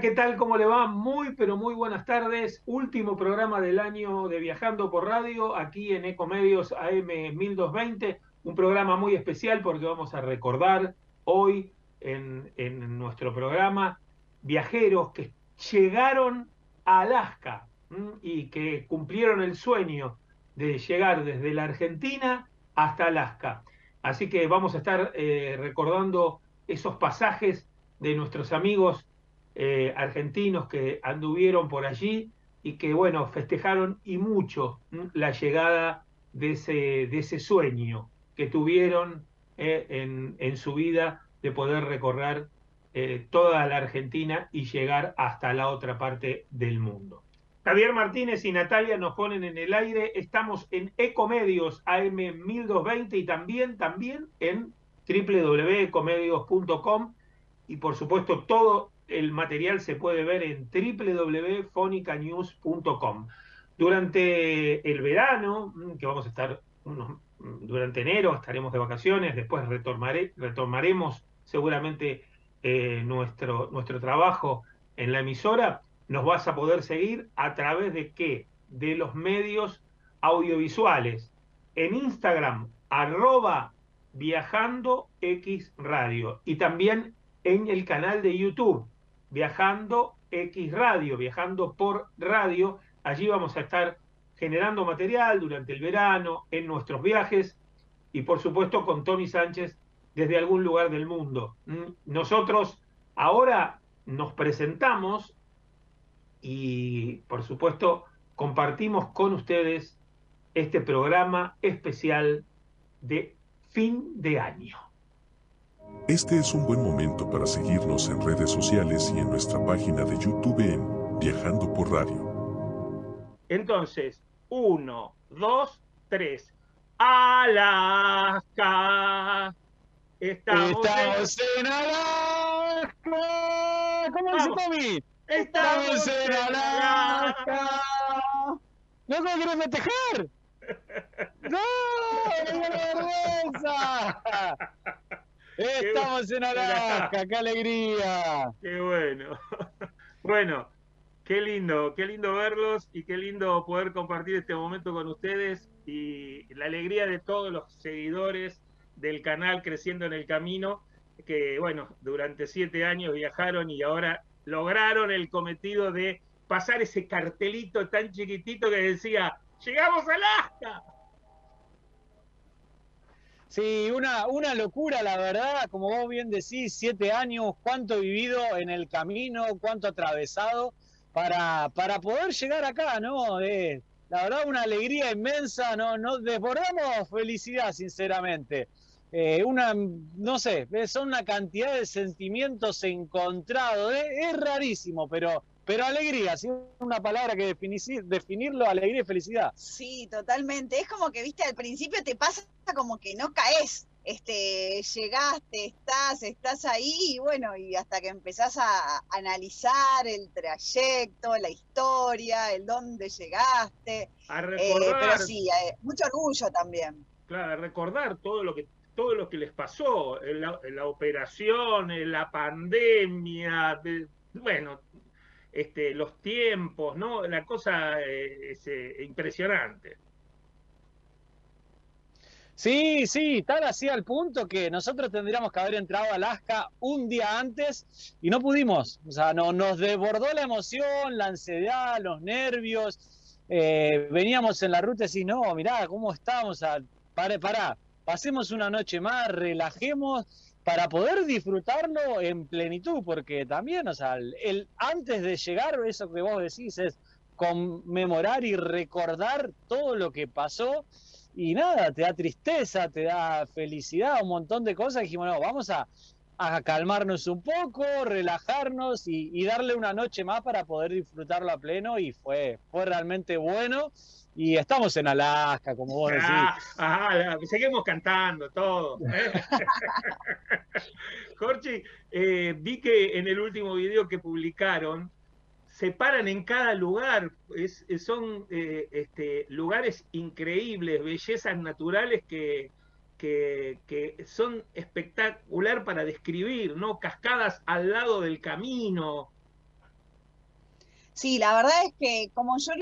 ¿qué tal? ¿Cómo le va? Muy, pero muy buenas tardes. Último programa del año de Viajando por Radio, aquí en Ecomedios AM 1220. Un programa muy especial porque vamos a recordar hoy en, en nuestro programa viajeros que llegaron a Alaska y que cumplieron el sueño de llegar desde la Argentina hasta Alaska. Así que vamos a estar eh, recordando esos pasajes de nuestros amigos eh, argentinos que anduvieron por allí y que, bueno, festejaron y mucho la llegada de ese, de ese sueño que tuvieron eh, en, en, su vida de poder recorrer toda la Argentina y llegar hasta la otra parte del mundo. Javier Martínez y Natalia nos ponen en el aire. Estamos en Ecomedios AM 1220 y también, también en www.ecomedios.com y por supuesto todo el material se puede ver en www.fonicanews.com. Durante el verano, mm, que vamos a estar mm, durante enero, estaremos de vacaciones, después retomaré, retomaremos seguramente eh, nuestro, nuestro trabajo en la emisora nos vas a poder seguir a través de qué? De los medios audiovisuales. En Instagram, arroba viajando X Radio. Y también en el canal de YouTube, viajando X Radio, viajando por radio. Allí vamos a estar generando material durante el verano, en nuestros viajes y por supuesto con Tony Sánchez desde algún lugar del mundo. Mm, nosotros ahora nos presentamos y por supuesto compartimos con ustedes este programa especial de fin de año. Este es un buen momento para seguirnos en redes sociales y en nuestra página de YouTube en Viajando por Radio. Entonces, uno, dos, tres. Alaska. Estamos, en... Alaska. ¿Cómo dice Tommy? Estamos en Alaska. ¿No cómo quieres festejar? ¡No! ¡Qué vergüenza! Estamos en Alaska, qué alegría. Qué bueno. Bueno, qué lindo, qué lindo verlos y qué lindo poder compartir este momento con ustedes y la alegría de todos los seguidores del canal Creciendo en el Camino, que bueno, durante siete años viajaron y ahora lograron el cometido de pasar ese cartelito tan chiquitito que decía, llegamos a Alaska. Sí, una, una locura, la verdad, como vos bien decís, siete años, cuánto he vivido en el camino, cuánto atravesado para, para poder llegar acá, ¿no? Eh, la verdad, una alegría inmensa, ¿no? Nos desbordamos felicidad, sinceramente. Eh, una, no sé, son una cantidad de sentimientos encontrados. Es, rarísimo, pero, pero alegría, si una palabra que definirlo, alegría y felicidad. Sí, totalmente. Es como que, viste, al principio te pasa como que no caes. Este, llegaste, estás, estás ahí, y bueno, y hasta que empezás a analizar el trayecto, la historia, el dónde llegaste. A recordar. Eh, pero sí, eh, mucho orgullo también. Claro, recordar todo lo que todo lo que les pasó, la, la operación, la pandemia, bueno, este, los tiempos, ¿no? La cosa eh, es eh, impresionante. Sí, sí, tal así al punto que nosotros tendríamos que haber entrado a Alaska un día antes y no pudimos. O sea, no, nos desbordó la emoción, la ansiedad, los nervios. Eh, veníamos en la ruta y decís, no, mirá, ¿cómo estamos? O para, pará, pasemos una noche más, relajemos para poder disfrutarlo en plenitud, porque también, o sea, el, antes de llegar, eso que vos decís es conmemorar y recordar todo lo que pasó y nada, te da tristeza, te da felicidad, un montón de cosas. Dijimos, no, vamos a, calmarnos un poco, relajarnos y, y, darle una noche más para poder disfrutarlo a pleno y fue, fue realmente bueno y estamos en Alaska, como vos decís. Ah, seguimos cantando todo. Jorge, eh, vi que en el último video que publicaron, se paran en cada lugar, es, son eh, este, lugares increíbles, bellezas naturales que, que, que, son espectacular para describir, ¿no? Cascadas al lado del camino. Sí, la verdad es que como yo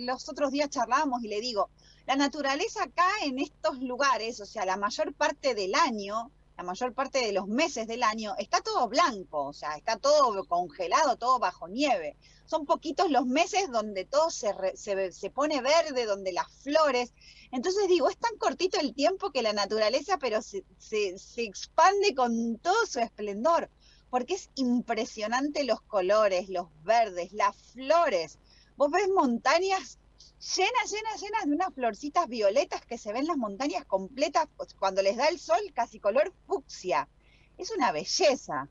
los otros días charlábamos y le digo, la naturaleza acá en estos lugares, o sea, la mayor parte del año, la mayor parte de los meses del año, está todo blanco, o sea, está todo congelado, todo bajo nieve. Son poquitos los meses donde todo se, se, pone verde, donde las flores. Entonces digo, es tan cortito el tiempo que la naturaleza, pero se, se expande con todo su esplendor, porque es impresionante los colores, los verdes, las flores. Vos ves montañas llenas, llenas, llenas de unas florcitas violetas que se ven las montañas completas pues, cuando les da el sol, casi color fucsia. Es una belleza.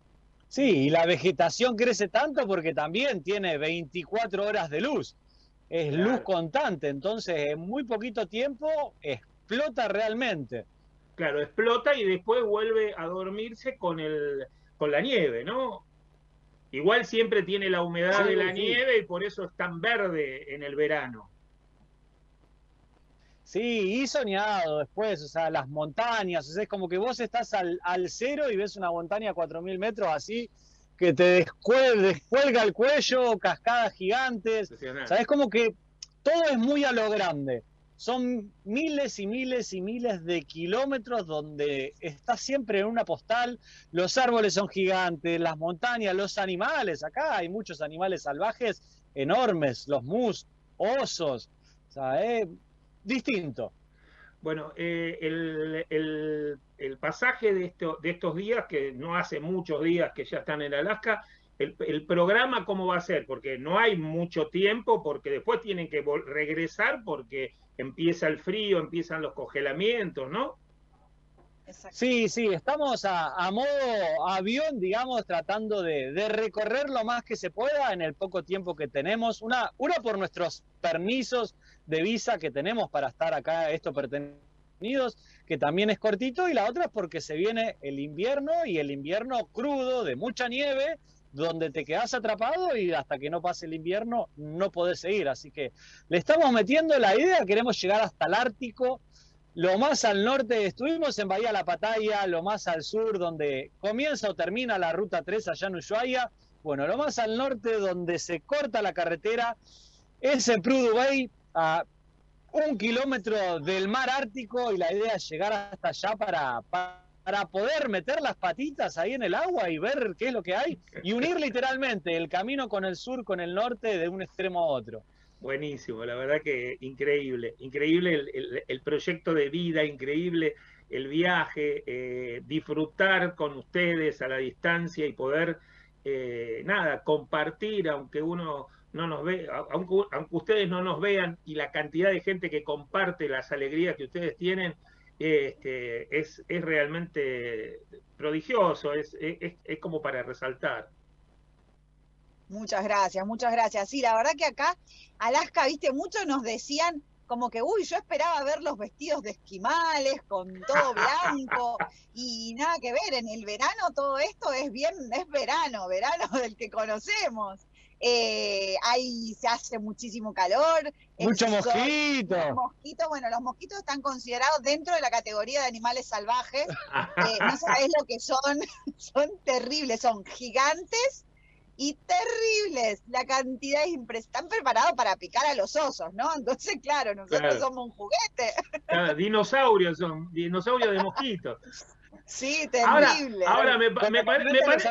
Sí, y la vegetación crece tanto porque también tiene 24 horas de luz. Es luz constante, entonces en muy poquito tiempo explota realmente. Claro, explota y después vuelve a dormirse con, el, con la nieve, ¿no? Igual siempre tiene la humedad de la nieve y por eso es tan verde en el verano. Sí, y soñado después, o sea, las montañas, o sea, es como que vos estás al, cero y ves una montaña a 4.000 metros así, que te descuelga, el cuello, cascadas gigantes, o sea, es como que todo es muy a lo grande. Son miles y miles y miles de kilómetros donde estás siempre en una postal, los árboles son gigantes, las montañas, los animales, acá hay muchos animales salvajes enormes, los mus, osos, o distinto. Bueno, eh, el, pasaje de, esto, de estos días, que no hace muchos días que ya están en Alaska, el, programa cómo va a ser, porque no hay mucho tiempo, porque después tienen que regresar porque empieza el frío, empiezan los congelamientos, ¿no? Sí, sí, estamos a, modo avión, digamos, tratando de, de, recorrer lo más que se pueda en el poco tiempo que tenemos. Una, una por nuestros permisos de visa que tenemos para estar acá, esto pertenecidos, que también es cortito, y la otra es porque se viene el invierno y el invierno crudo, de mucha nieve, donde te quedas atrapado y hasta que no pase el invierno no podés seguir. Así que le estamos metiendo la idea, queremos llegar hasta el Ártico, lo más al norte, estuvimos en Bahía La Pataya, lo más al sur, donde comienza o termina la ruta 3 allá en Ushuaia. Bueno, lo más al norte, donde se corta la carretera, es en Prudhoe Bay, a un kilómetro del mar Ártico, y la idea es llegar hasta allá para poder meter las patitas ahí en el agua y ver qué es lo que hay, y unir literalmente el camino con el sur, con el norte, de un extremo a otro. Buenísimo, la verdad que increíble, increíble el, proyecto de vida, increíble el viaje, eh, disfrutar con ustedes a la distancia y poder, eh, nada, compartir, aunque uno no nos ve, aunque, aunque, ustedes no nos vean y la cantidad de gente que comparte las alegrías que ustedes tienen, este, es, es realmente prodigioso, es, es, es como para resaltar. Muchas gracias, muchas gracias. Sí, la verdad que acá, Alaska, viste, muchos nos decían como que, uy, yo esperaba ver los vestidos de esquimales con todo blanco y nada que ver, en el verano todo esto es bien, es verano, verano del que conocemos. Eh, ahí se hace muchísimo calor. Mucho mosquito. Los mosquitos, bueno, los mosquitos están considerados dentro de la categoría de animales salvajes. Eh, no sabés lo que son, son terribles, son gigantes y terribles. La cantidad es impresionante. Están preparados para picar a los osos, ¿no? Entonces, claro, nosotros somos un juguete. dinosaurios son, dinosaurios de mosquitos. Sí, terrible. Ahora, me, me, parece.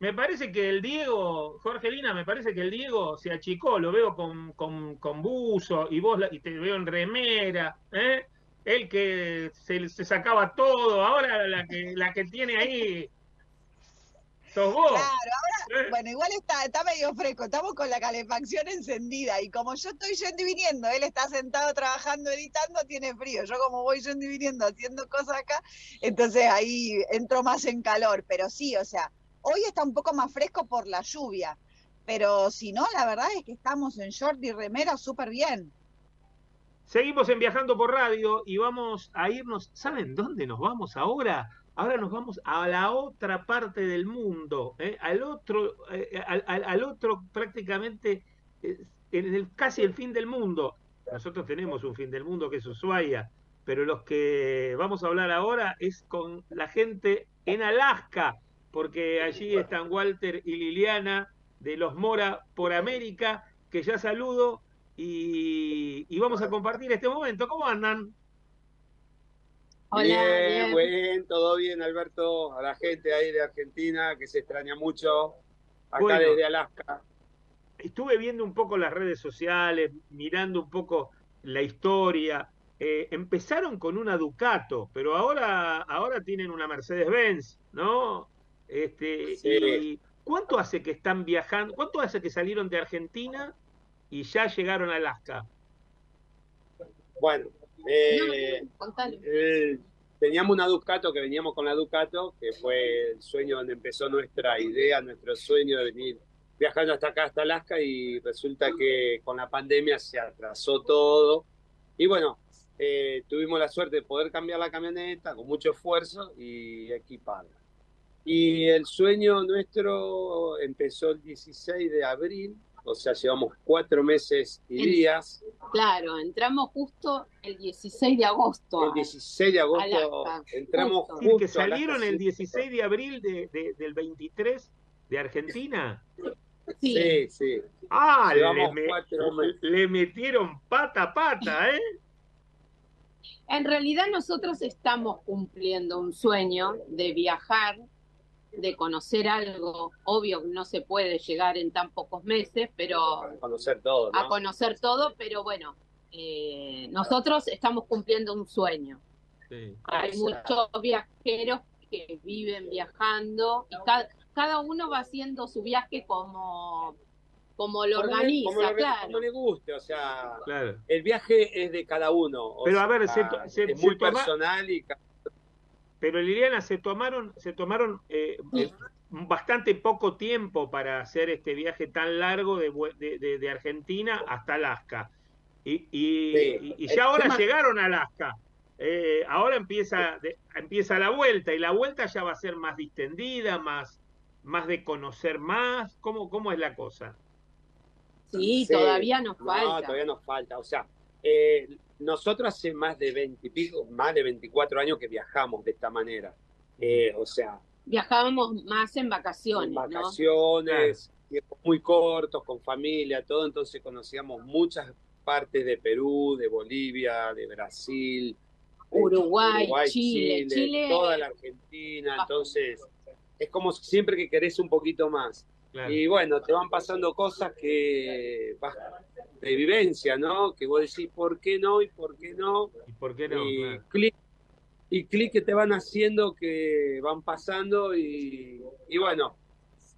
Me parece que el Diego, Jorgelina, me parece que el Diego se achicó, lo veo con, con, con buzo y vos y te veo en remera, ¿eh? Él que se, se, sacaba todo, ahora la que, la que tiene ahí Claro, ahora, eh. bueno, igual está, está medio fresco, estamos con la calefacción encendida y como yo estoy yendo y viniendo, él está sentado trabajando, editando, tiene frío. Yo como voy yendo y viniendo haciendo cosas acá, entonces ahí entro más en calor, pero sí, o sea, hoy está un poco más fresco por la lluvia, pero si no, la verdad es que estamos en short y remera súper bien. Seguimos en Viajando por Radio y vamos a irnos, ¿saben dónde nos vamos ahora? Ahora nos vamos a la otra parte del mundo, ¿eh? al otro, eh, al, otro prácticamente, eh, casi el fin del mundo. Nosotros tenemos un fin del mundo que es Ushuaia, pero los que vamos a hablar ahora es con la gente en Alaska, porque allí están Walter y Liliana de los Mora por América, que ya saludo y, y vamos a compartir este momento. ¿Cómo andan? Hola, bien, bien, todo bien, Alberto. A la gente ahí de Argentina que se extraña mucho, acá desde Alaska. Estuve viendo un poco las redes sociales, mirando un poco la historia. Eh, empezaron con una Ducato, pero ahora, ahora tienen una Mercedes-Benz, ¿no? Este, ¿Cuánto hace que están viajando? ¿Cuánto hace que salieron de Argentina y ya llegaron a Alaska? Bueno, eh, eh, teníamos una Ducato que veníamos con la Ducato, que fue el sueño donde empezó nuestra idea, nuestro sueño de venir viajando hasta acá, hasta Alaska, y resulta que con la pandemia se atrasó todo. Y bueno, eh, tuvimos la suerte de poder cambiar la camioneta con mucho esfuerzo y equiparla. Y el sueño nuestro empezó el 16 de abril o sea, llevamos cuatro meses y días. Claro, entramos justo el 16 de agosto. El 16 de agosto entramos justo. que salieron el 16 de abril de, del 23 de Argentina. Sí, sí. Ah, le, le, metieron pata a pata, ¿eh? En realidad nosotros estamos cumpliendo un sueño de viajar de conocer algo, obvio no se puede llegar en tan pocos meses, pero a conocer todo, a conocer todo, pero bueno, eh, nosotros estamos cumpliendo un sueño. Hay muchos viajeros que viven viajando y cada, uno va haciendo su viaje como como lo organiza, claro. Como le guste, o sea, el viaje es de cada uno. Pero a ver, es muy personal y pero Liliana, se tomaron, se tomaron eh, eh, bastante poco tiempo para hacer este viaje tan largo de, de, Argentina hasta Alaska. Y, y, ya ahora llegaron a Alaska. Eh, ahora empieza, empieza la vuelta y la vuelta ya va a ser más distendida, más, más de conocer más. ¿Cómo, cómo es la cosa? Sí, todavía nos falta. No, todavía nos falta. O sea, eh, nosotros hace más de 20 pico, más de 24 años que viajamos de esta manera. Eh, o sea. Viajábamos más en vacaciones. En vacaciones, tiempos muy cortos, con familia, todo. Entonces conocíamos muchas partes de Perú, de Bolivia, de Brasil, Uruguay, Chile, Chile, toda la Argentina. Entonces, es como siempre que querés un poquito más. Y bueno, te van pasando cosas que vas de vivencia, ¿no? Que vos decís, ¿por qué no? ¿Y por qué no? ¿Y por qué no? Y clic y clic que te van haciendo que van pasando y, bueno,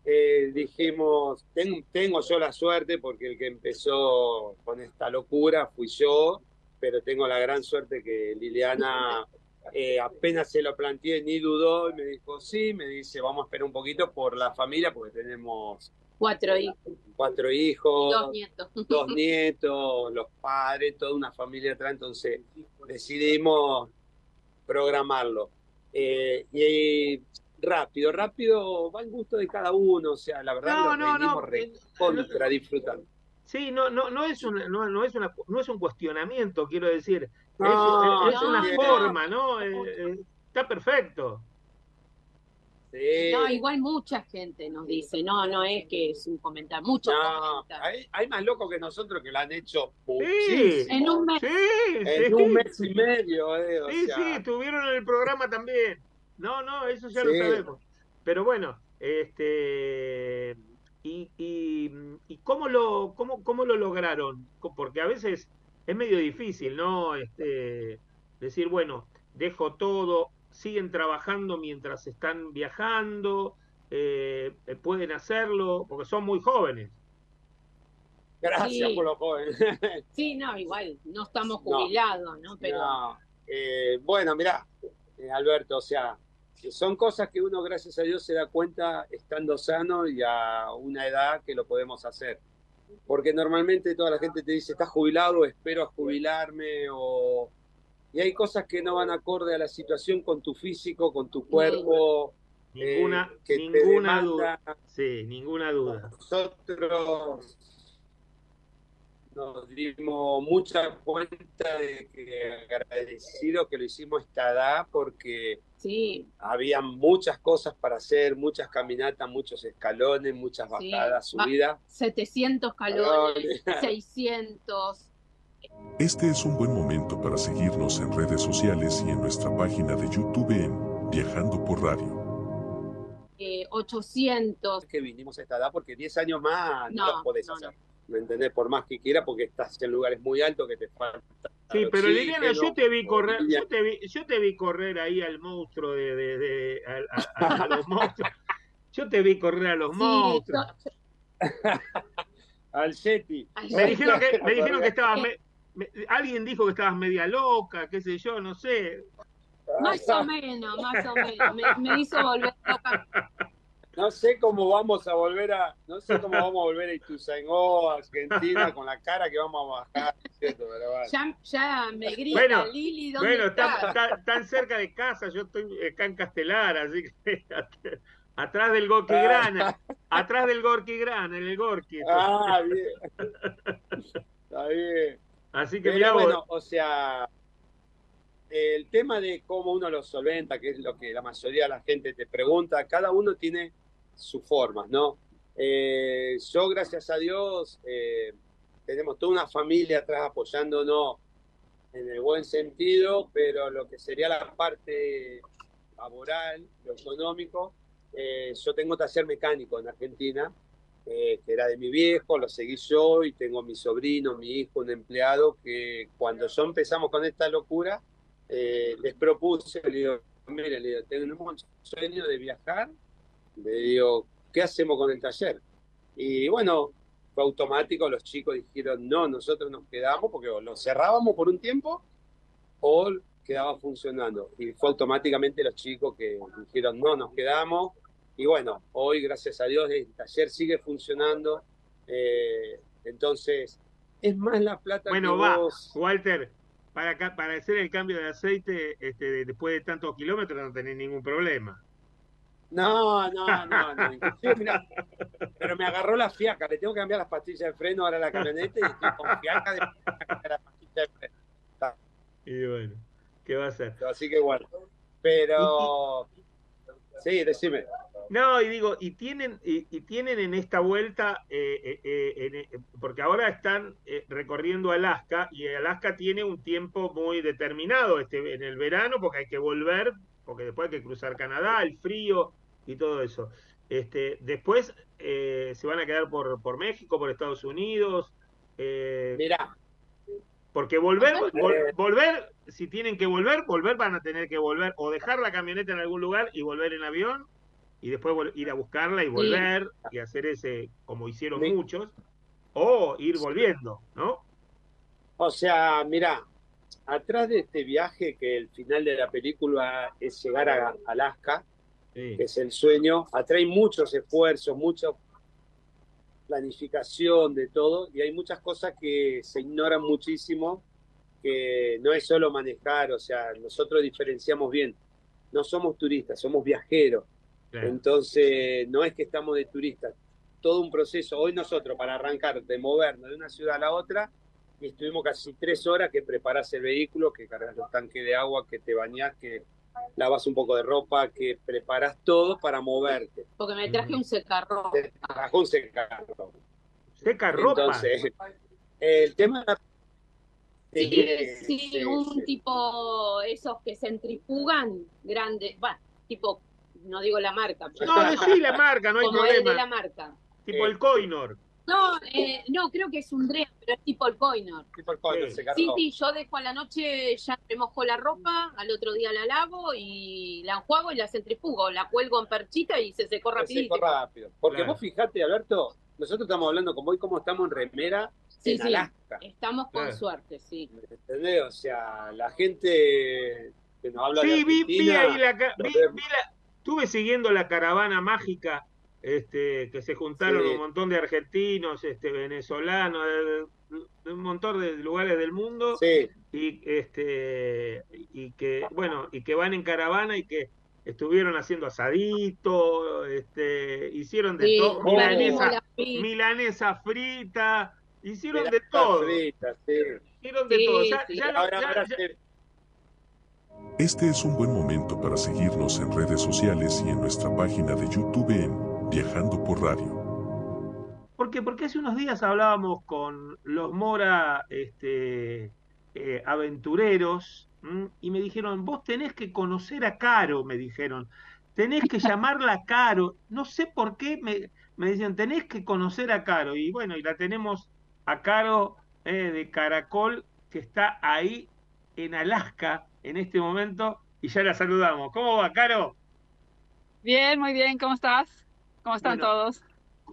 eh, dijimos, tengo yo la suerte porque el que empezó con esta locura fui yo, pero tengo la gran suerte que Liliana eh, apenas se lo planteé ni dudó y me dijo sí, me dice vamos a esperar un poquito por la familia porque tenemos cuatro hijos, cuatro hijos, dos nietos, dos nietos, los padres, toda una familia atrás, entonces decidimos programarlo. Eh, y rápido, rápido va el gusto de cada uno, o sea, la verdad no, lo no, contra disfrutando. Sí, no, no, no es un, no, no es una, no es un cuestionamiento, quiero decir. es, una forma, ¿no? Eh, eh, está perfecto. No, igual mucha gente nos dice, no, no es que es un comentario, muchos no, hay, hay, más locos que nosotros que lo han hecho sí, en un mes. Sí, en un mes y medio. Eh, sí, sí, estuvieron en el programa también. No, no, eso ya lo sabemos. Pero bueno, este y, y, y cómo lo cómo, cómo lo lograron, porque a veces es medio difícil, ¿no? Este decir, bueno, dejo todo, siguen trabajando mientras están viajando, eh, eh, pueden hacerlo, porque son muy jóvenes. Gracias por los jóvenes. sí, no, igual, no estamos jubilados, ¿no? Pero... Eh, bueno, mira, Alberto, o sea, son cosas que uno, gracias a Dios, se da cuenta estando sano y a una edad que lo podemos hacer. Porque normalmente toda la gente te dice, ¿estás jubilado? Espero jubilarme o y hay cosas que no van acorde a la situación con tu físico, con tu cuerpo. Ninguna, eh, ninguna duda. Sí, ninguna duda. Nosotros, nos dimos mucha cuenta de que agradecido que lo hicimos esta edad porque sí. había muchas cosas para hacer, muchas caminatas, muchos escalones, muchas bajadas, subidas. 700 escalones, 600. Este es un buen momento para seguirnos en redes sociales y en nuestra página de YouTube en Viajando por Radio. 800. Eh, que vinimos a esta edad porque 10 años más no, no podés hacer. ¿Me entendés? Por más que quiera, porque estás en lugares muy altos que te falta. Sí, pero Liliana, yo te vi correr, yo te vi, yo te vi correr ahí al monstruo de, de, de a, los monstruos. Yo te vi correr a los monstruos. al Yeti. Me dijeron que, me dijeron que estabas, alguien dijo que estabas media loca, qué sé yo, no sé. Más o menos, más o menos. Me, me hizo volver loca no sé cómo vamos a volver a, no sé cómo vamos a volver a Ituzaingó, Argentina, con la cara que vamos a bajar, ¿cierto? ya, ya, me grita bueno, Lili, ¿dónde Bueno, está? tan, cerca de casa, yo estoy acá en Castelar, así que atrás del Gorky ah. Grana, atrás del Gorky Grana, en el Gorky. Ah, bien. Está bien. Así que mira, bueno, o sea, el tema de cómo uno lo solventa, que es lo que la mayoría de la gente te pregunta, cada uno tiene sus formas, ¿no? Eh, yo, gracias a Dios, eh, tenemos toda una familia atrás apoyándonos en el buen sentido, pero lo que sería la parte laboral, lo económico, eh, yo tengo taller mecánico en Argentina, que era de mi viejo, lo seguí yo y tengo mi sobrino, mi hijo, un empleado que cuando yo empezamos con esta locura, eh, les propuse, le digo, mire, le digo, tenemos un sueño de viajar, le digo, ¿qué hacemos con el taller? Y bueno, fue automático, los chicos dijeron, no, nosotros nos quedamos porque lo cerrábamos por un tiempo o quedaba funcionando. Y fue automáticamente los chicos que dijeron, no, nos quedamos. Y bueno, hoy, gracias a Dios, el taller sigue funcionando. Eh, entonces, es más la plata bueno, que va, Walter, para, para hacer el cambio de aceite este, después de tantos kilómetros no tenés ningún problema. No, no, no, no. pero me agarró la fiaca, le tengo que cambiar las pastillas de freno ahora a la camioneta y estoy con fiaca de las pastillas de freno. Y bueno, ¿qué va a hacer? Así que bueno. Pero sí, decime. No, y digo, y tienen, y, tienen en esta vuelta, eh, eh, eh, porque ahora están recorriendo Alaska y Alaska tiene un tiempo muy determinado este, en el verano porque hay que volver, porque después hay que cruzar Canadá, el frío y todo eso. Este, después se van a quedar por, por México, por Estados Unidos. Mira. Porque volver, volver, si tienen que volver, volver van a tener que volver o dejar la camioneta en algún lugar y volver en avión y después ir a buscarla y volver y hacer ese, como hicieron muchos, o ir volviendo, ¿no? O sea, mira, atrás de este viaje, que el final de la película es llegar a Alaska, que es el sueño, atrae muchos esfuerzos, mucha planificación de todo, y hay muchas cosas que se ignoran muchísimo, que no es solo manejar, o sea, nosotros diferenciamos bien, no somos turistas, somos viajeros entonces, no es que estamos de turistas, todo un proceso. Hoy nosotros, para arrancar, de movernos de una ciudad a la otra, estuvimos casi tres horas que preparas el vehículo, que cargas los tanques de agua, que te bañas, que lavas un poco de ropa, que preparas todo para moverte. Porque me traje un secarropa. Te un secarropa. Secarropa. Entonces, el tema Sí, sí, un tipo, esos que centrifugan, grande, bueno, tipo no digo la marca. Pero no, sí la marca, no hay problema. Es de la marca. Tipo el Coinor. No, eh, no, creo que es un Dream, pero es tipo el Coinor. Tipo el Coinor, se Sí, sí, yo dejo a la noche, ya me mojo la ropa, al otro día la lavo y la enjuago y la centrifugo, la cuelgo en perchita y se secó rápido. Se secó rápido. Porque vos fijate, Alberto, nosotros estamos hablando como hoy como estamos en remera sí, en sí, Alaska. Estamos con suerte, sí. ¿Entendés? O sea, la gente que nos habla sí, de Argentina, vi, vi ahí la, vi, vi la, estuve siguiendo la caravana mágica, este, que se juntaron un montón de argentinos, este, venezolanos, de, un montón de lugares del mundo, y este, y que, bueno, y que van en caravana y que estuvieron haciendo asadito, este, hicieron de todo, milanesa, milanesa frita, Hicieron de todo. Hicieron de todo. Este es un buen momento para seguirnos en redes sociales y en nuestra página de YouTube en Viajando por Radio. ¿Por qué? Porque hace unos días hablábamos con los Mora este, eh, aventureros y me dijeron, vos tenés que conocer a Caro, me dijeron, tenés que llamarla a Caro. No sé por qué me, me decían, tenés que conocer a Caro. Y bueno, y la tenemos a Caro eh, de Caracol, que está ahí en Alaska en este momento, y ya la saludamos. ¿Cómo va, Caro? Bien, muy bien, ¿cómo estás? ¿Cómo están todos?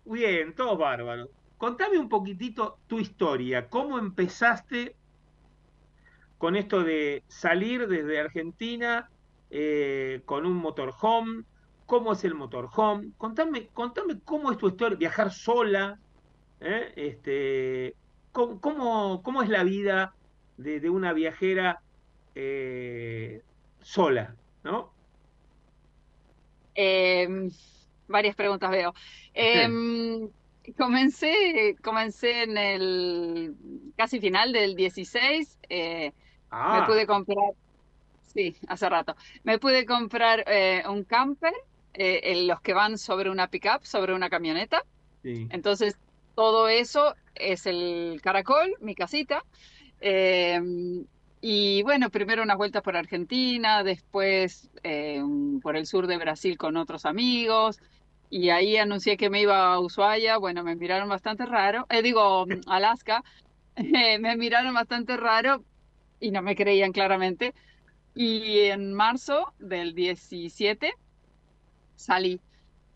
Bien, todos bárbaros. Contame un poquitito tu historia, cómo empezaste con esto de salir desde Argentina eh, con un motorhome, cómo es el motorhome, contame, contame cómo es tu historia, viajar sola, ¿eh? este, cómo, cómo, es la vida de, una viajera eh, sola, ¿no? Em, varias preguntas veo. Em, comencé, comencé en el casi final del 16. Me ah. pude comprar, sí, hace rato. Me pude comprar un camper eh, los que van sobre una pickup, sobre una camioneta. Entonces, todo eso es el caracol, mi casita. Eh, y bueno, primero unas vueltas por Argentina, después eh, por el sur de Brasil con otros amigos. Y ahí anuncié que me iba a Ushuaia. Bueno, me miraron bastante raro. digo, Alaska. me miraron bastante raro y no me creían claramente. Y en marzo del 17 salí.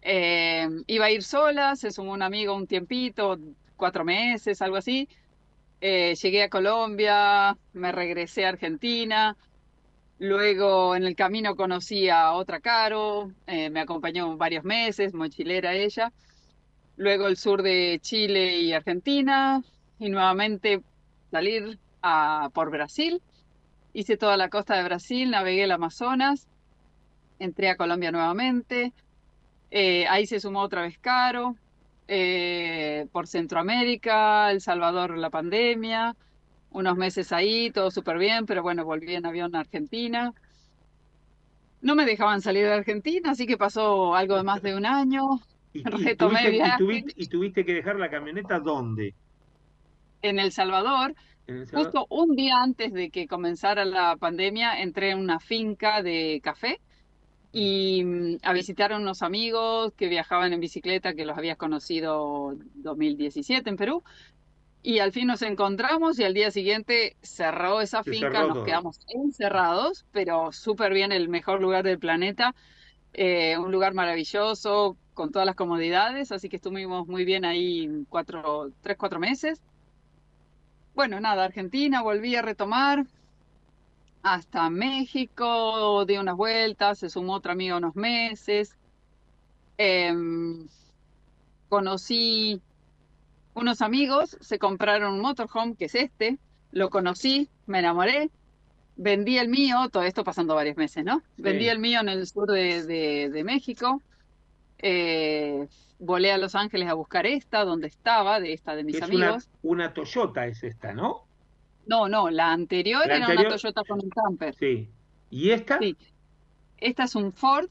Eh, iba a ir sola, se sumó un amigo un tiempito, cuatro meses, algo así. Eh, llegué a Colombia, me regresé a Argentina. Luego en el camino conocí a otra Caro, eh, me acompañó varios meses, mochilera ella. Luego el sur de Chile y Argentina y nuevamente salir a, por Brasil. Hice toda la costa de Brasil, navegué el Amazonas entré a Colombia nuevamente, eh, ahí se sumó otra vez Caro, eh, por Centroamérica, El Salvador la pandemia, unos meses ahí, todo súper bien, pero bueno, volví en avión a Argentina. No me dejaban salir de Argentina, así que pasó algo de más de un año. ¿Y, Retomé tuviste, y, tuviste, que dejar la camioneta dónde? En El Salvador. Justo un día antes de que comenzara la pandemia, entré en una finca de café y mm, a visitar a unos amigos que viajaban en bicicleta, que los habías conocido 2017 en Perú. Y al fin nos encontramos y al día siguiente cerró esa finca, nos quedamos encerrados, pero súper bien, el mejor lugar del planeta, eh, un lugar maravilloso, con todas las comodidades, así que estuvimos muy bien ahí cuatro, tres, cuatro meses. Bueno, nada, Argentina, volví a retomar, hasta México, di unas vueltas, se sumó otro amigo unos meses. Em, conocí unos amigos, se compraron un motorhome, que es este, lo conocí, me enamoré, vendí el mío, todo esto pasando varios meses, ¿no? Vendí el mío en el sur de, México, eh, volé a Los Ángeles a buscar esta, donde estaba, de esta de mis amigos. Una, una Toyota es esta, ¿no? No, no, la anterior era una Toyota con un camper. Sí. ¿Y esta? Sí. Esta es un Ford,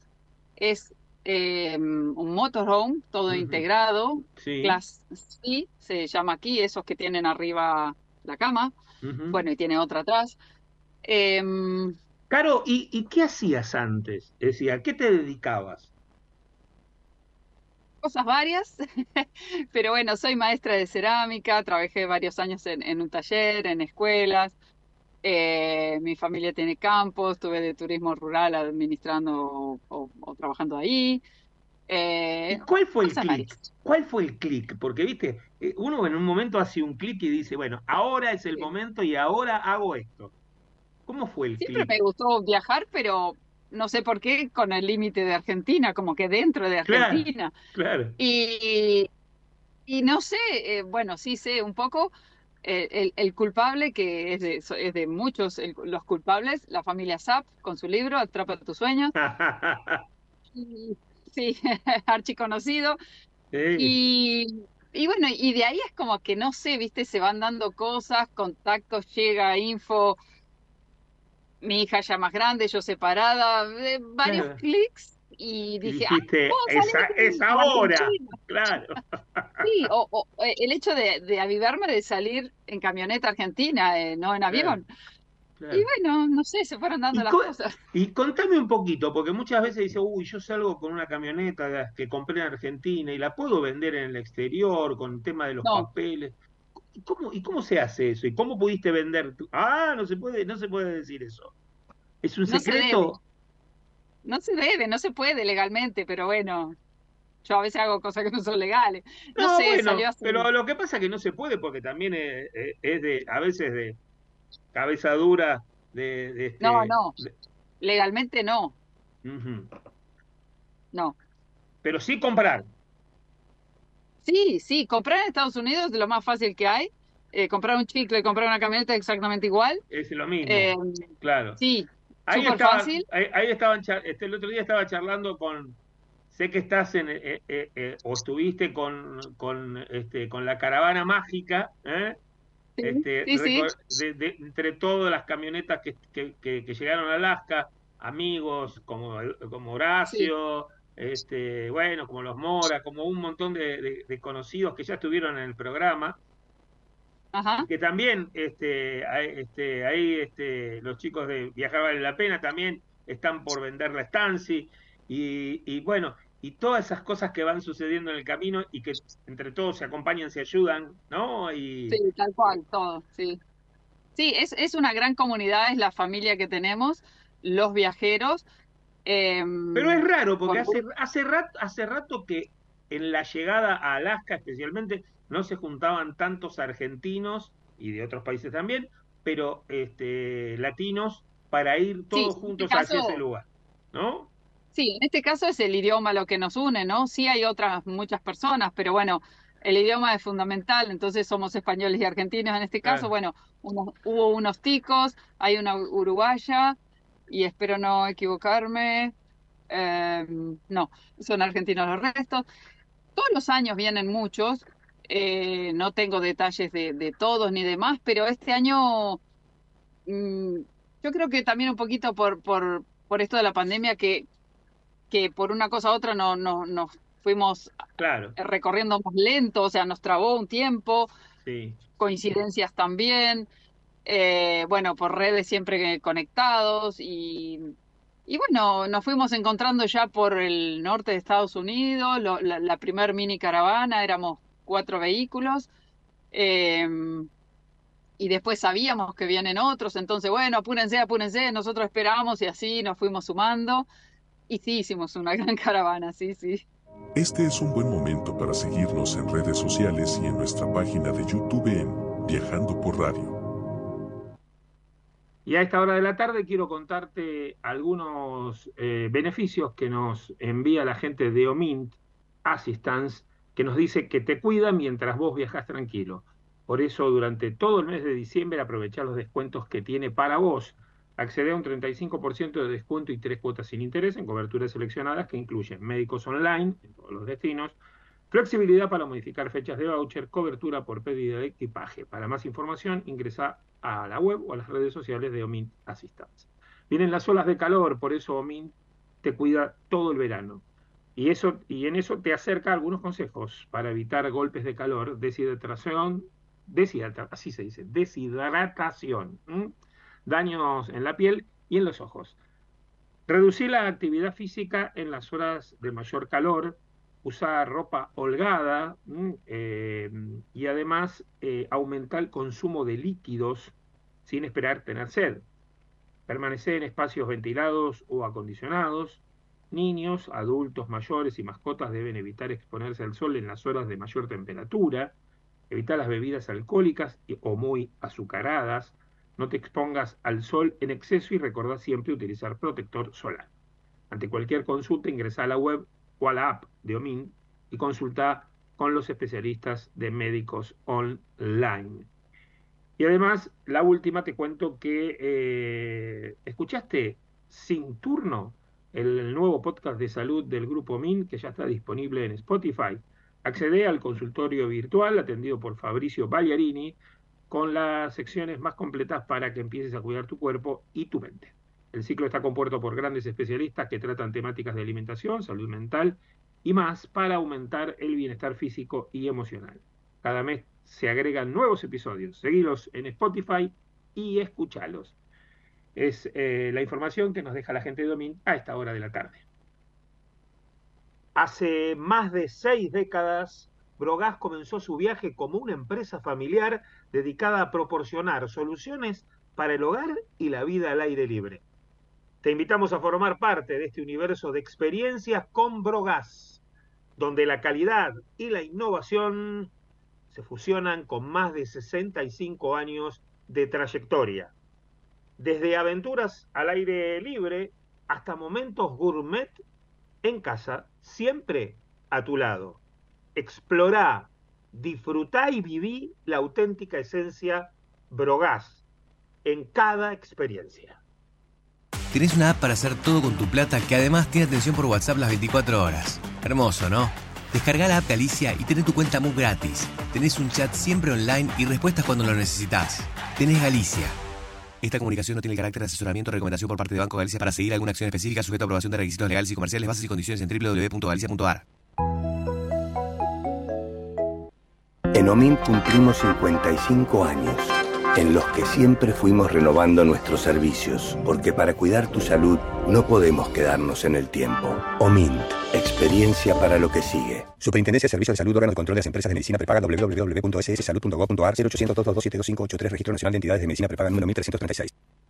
es eh, un motorhome, todo integrado. Sí. Class C, se llama aquí, esos que tienen arriba la cama. Bueno, y tiene otra atrás. Eh, Caro, ¿y, ¿y qué hacías antes? Es decir, ¿a qué te dedicabas? Cosas varias, pero bueno, soy maestra de cerámica, trabajé varios años en, un taller, en escuelas, eh, mi familia tiene campos, estuve de turismo rural administrando o, trabajando ahí. Eh, ¿Cuál fue el clic? ¿Cuál fue el clic? Porque, viste, eh, uno en un momento hace un clic y dice, bueno, ahora es el momento y ahora hago esto. ¿Cómo fue el clic? Siempre me gustó viajar, pero no sé por qué, con el límite de Argentina, como que dentro de Argentina. Claro. Y, y no sé, eh, bueno, sí sé un poco. Eh, el, culpable, que es de, es de muchos los culpables, la familia Zapp, con su libro Atrapa tus sueños. sí, archiconocido. Y, y bueno, y de ahí es como que no sé, viste, se van dando cosas, contactos, llega info, mi hija ya más grande, yo separada, varios clics y dije, ah, es ahora, claro. Sí, o, eh, el hecho de, de, avivarme de salir en camioneta argentina, eh, no en avión. Y bueno, no sé, se fueron dando las cosas. Y contame un poquito, porque muchas veces dice, uy, yo salgo con una camioneta que compré en Argentina y la puedo vender en el exterior con el tema de los papeles. ¿Y cómo, ¿Y cómo se hace eso? ¿Y cómo pudiste vender? Ah, no se puede, no se puede decir eso. ¿Es un secreto? no se debe, no se puede legalmente, pero bueno, yo a veces hago cosas que no son legales. No, sé, salió así. Pero lo que pasa es que no se puede porque también es, de, a veces de cabeza dura, de... este, no, no, legalmente no. No. Pero sí comprar. Sí, sí, comprar en Estados Unidos es lo más fácil que hay. Eh, comprar un chicle y comprar una camioneta es exactamente igual. Es lo mismo. Eh, claro. Sí, ahí estaban, Ahí, estaban, este, el otro día estaba charlando con, sé que estás en, eh, eh, eh, o estuviste con, con, este, con la caravana mágica, este, De, entre todas las camionetas que, que, que, llegaron a Alaska, amigos como, como Horacio, este, bueno, como los Mora, como un montón de, conocidos que ya estuvieron en el programa. Que también este, este, ahí este, los chicos de Viajar Vale la Pena también están por vender la estancia y, y, bueno, y todas esas cosas que van sucediendo en el camino y que entre todos se acompañan, se ayudan, ¿no? Y... Sí, tal cual, todo, sí. Sí, es, es una gran comunidad, es la familia que tenemos, los viajeros. Em, Pero es raro, porque hace, hace, rato, hace rato que en la llegada a Alaska especialmente no se juntaban tantos argentinos y de otros países también, pero este, latinos para ir todos este juntos hacia ese lugar, ¿no? Sí, en este caso es el idioma lo que nos une, ¿no? Sí hay otras muchas personas, pero bueno, el idioma es fundamental, entonces somos españoles y argentinos en este caso. Bueno, hubo unos ticos, hay una uruguaya y espero no equivocarme. Em, no, son argentinos los restos. Todos los años vienen muchos, eh, no tengo detalles de, todos ni demás, pero este año mm, yo creo que también un poquito por, por, por esto de la pandemia que, que por una cosa u otra no, no, nos fuimos claro. recorriendo más lento, o sea, nos trabó un tiempo, coincidencias también, eh, bueno, por redes siempre conectados y, bueno, nos fuimos encontrando ya por el norte de Estados Unidos, la, la primer mini caravana, éramos cuatro vehículos. Em, y después sabíamos que vienen otros, entonces, bueno, apúrense, apúrense, nosotros esperamos y así nos fuimos sumando. Y sí, hicimos una gran caravana, sí, sí. Este es un buen momento para seguirnos en redes sociales y en nuestra página de YouTube en Viajando por Radio. Y a esta hora de la tarde quiero contarte algunos eh, beneficios que nos envía la gente de Omint Assistance que nos dice que te cuida mientras vos viajas tranquilo. Por eso durante todo el mes de diciembre aprovechar los descuentos que tiene para vos. Accede a un 35% de descuento y tres cuotas sin interés en coberturas seleccionadas que incluyen médicos online en todos los destinos, flexibilidad para modificar fechas de voucher, cobertura por pérdida de equipaje. Para más información ingresa a la web o a las redes sociales de Omint Assistance. Vienen las olas de calor, por eso Omint te cuida todo el verano. Y, eso, y en eso te acerca algunos consejos para evitar golpes de calor, deshidratación, así se dice, deshidratación, daños en la piel y en los ojos. Reducir la actividad física en las horas de mayor calor, usar ropa holgada eh, y además eh, aumentar el consumo de líquidos sin esperar tener sed. Permanecer en espacios ventilados o acondicionados, Niños, adultos, mayores y mascotas deben evitar exponerse al sol en las horas de mayor temperatura, evitar las bebidas alcohólicas o muy azucaradas, no te expongas al sol en exceso y recordá siempre utilizar protector solar. Ante cualquier consulta ingresa a la web app de OMIN y consulta con los especialistas de médicos online. Y además, la última te cuento que eh, escuchaste sin turno el nuevo podcast de salud del grupo MIN, que ya está disponible en Spotify. Accede al consultorio virtual atendido por Fabricio Bagliarini con las secciones más completas para que empieces a cuidar tu cuerpo y tu mente. El ciclo está compuesto por grandes especialistas que tratan temáticas de alimentación, salud mental y más para aumentar el bienestar físico y emocional. Cada mes se agregan nuevos episodios. Seguilos en Spotify y escuchalos. Es eh, la información que nos deja la gente de Domin a esta hora de la tarde. Hace más de seis décadas, Brogas comenzó su viaje como una empresa familiar dedicada a proporcionar soluciones para el hogar y la vida al aire libre. Te invitamos a formar parte de este universo de experiencias con Brogas, donde la calidad y la innovación se fusionan con más de 65 años de trayectoria. Desde aventuras al aire libre hasta momentos gourmet en casa, siempre a tu lado. Explorá, disfrutá y viví la auténtica esencia Brogas en cada experiencia. Tenés una app para hacer todo con tu plata que además tiene atención por WhatsApp las 24 horas. Hermoso, ¿no? Descarga la app de Alicia y tenés tu cuenta muy gratis. Tenés un chat siempre online y respuestas cuando lo necesitas. Tenés Galicia. Esta comunicación no tiene carácter de asesoramiento o recomendación por parte de Banco Galicia para seguir alguna acción específica sujeta a aprobación de requisitos legales y comerciales, bases y condiciones en www.galicia.ar. En OMIN cumplimos 55 años en los que siempre fuimos renovando nuestros servicios, porque para cuidar tu salud no podemos quedarnos en el tiempo. OMINT, experiencia para lo que sigue. Superintendencia de Servicios de Salud, órgano de control de las empresas de medicina prepaga www.sssalud.gov.ar 0800 227 Registro Nacional de Entidades de Medicina Prepaga número 1336.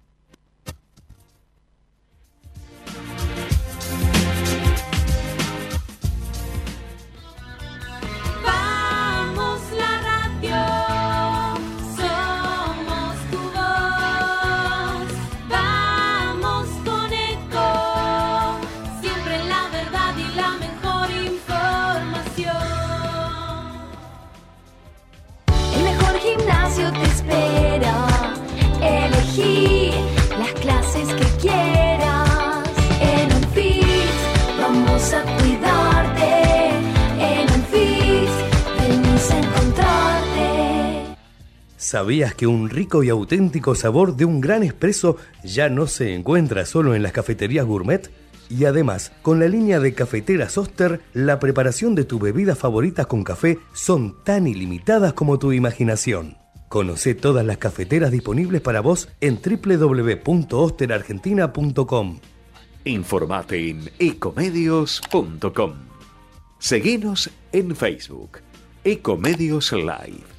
¿Sabías que un rico y auténtico sabor de un gran espresso ya no se encuentra solo en las cafeterías gourmet? Y además, con la línea de cafeteras Oster, la preparación de tu bebida favorita con café son tan ilimitadas como tu imaginación. Conoce todas las cafeteras disponibles para vos en www.osterargentina.com. Informate en ecomedios.com. Seguinos en Facebook. Ecomedios Live.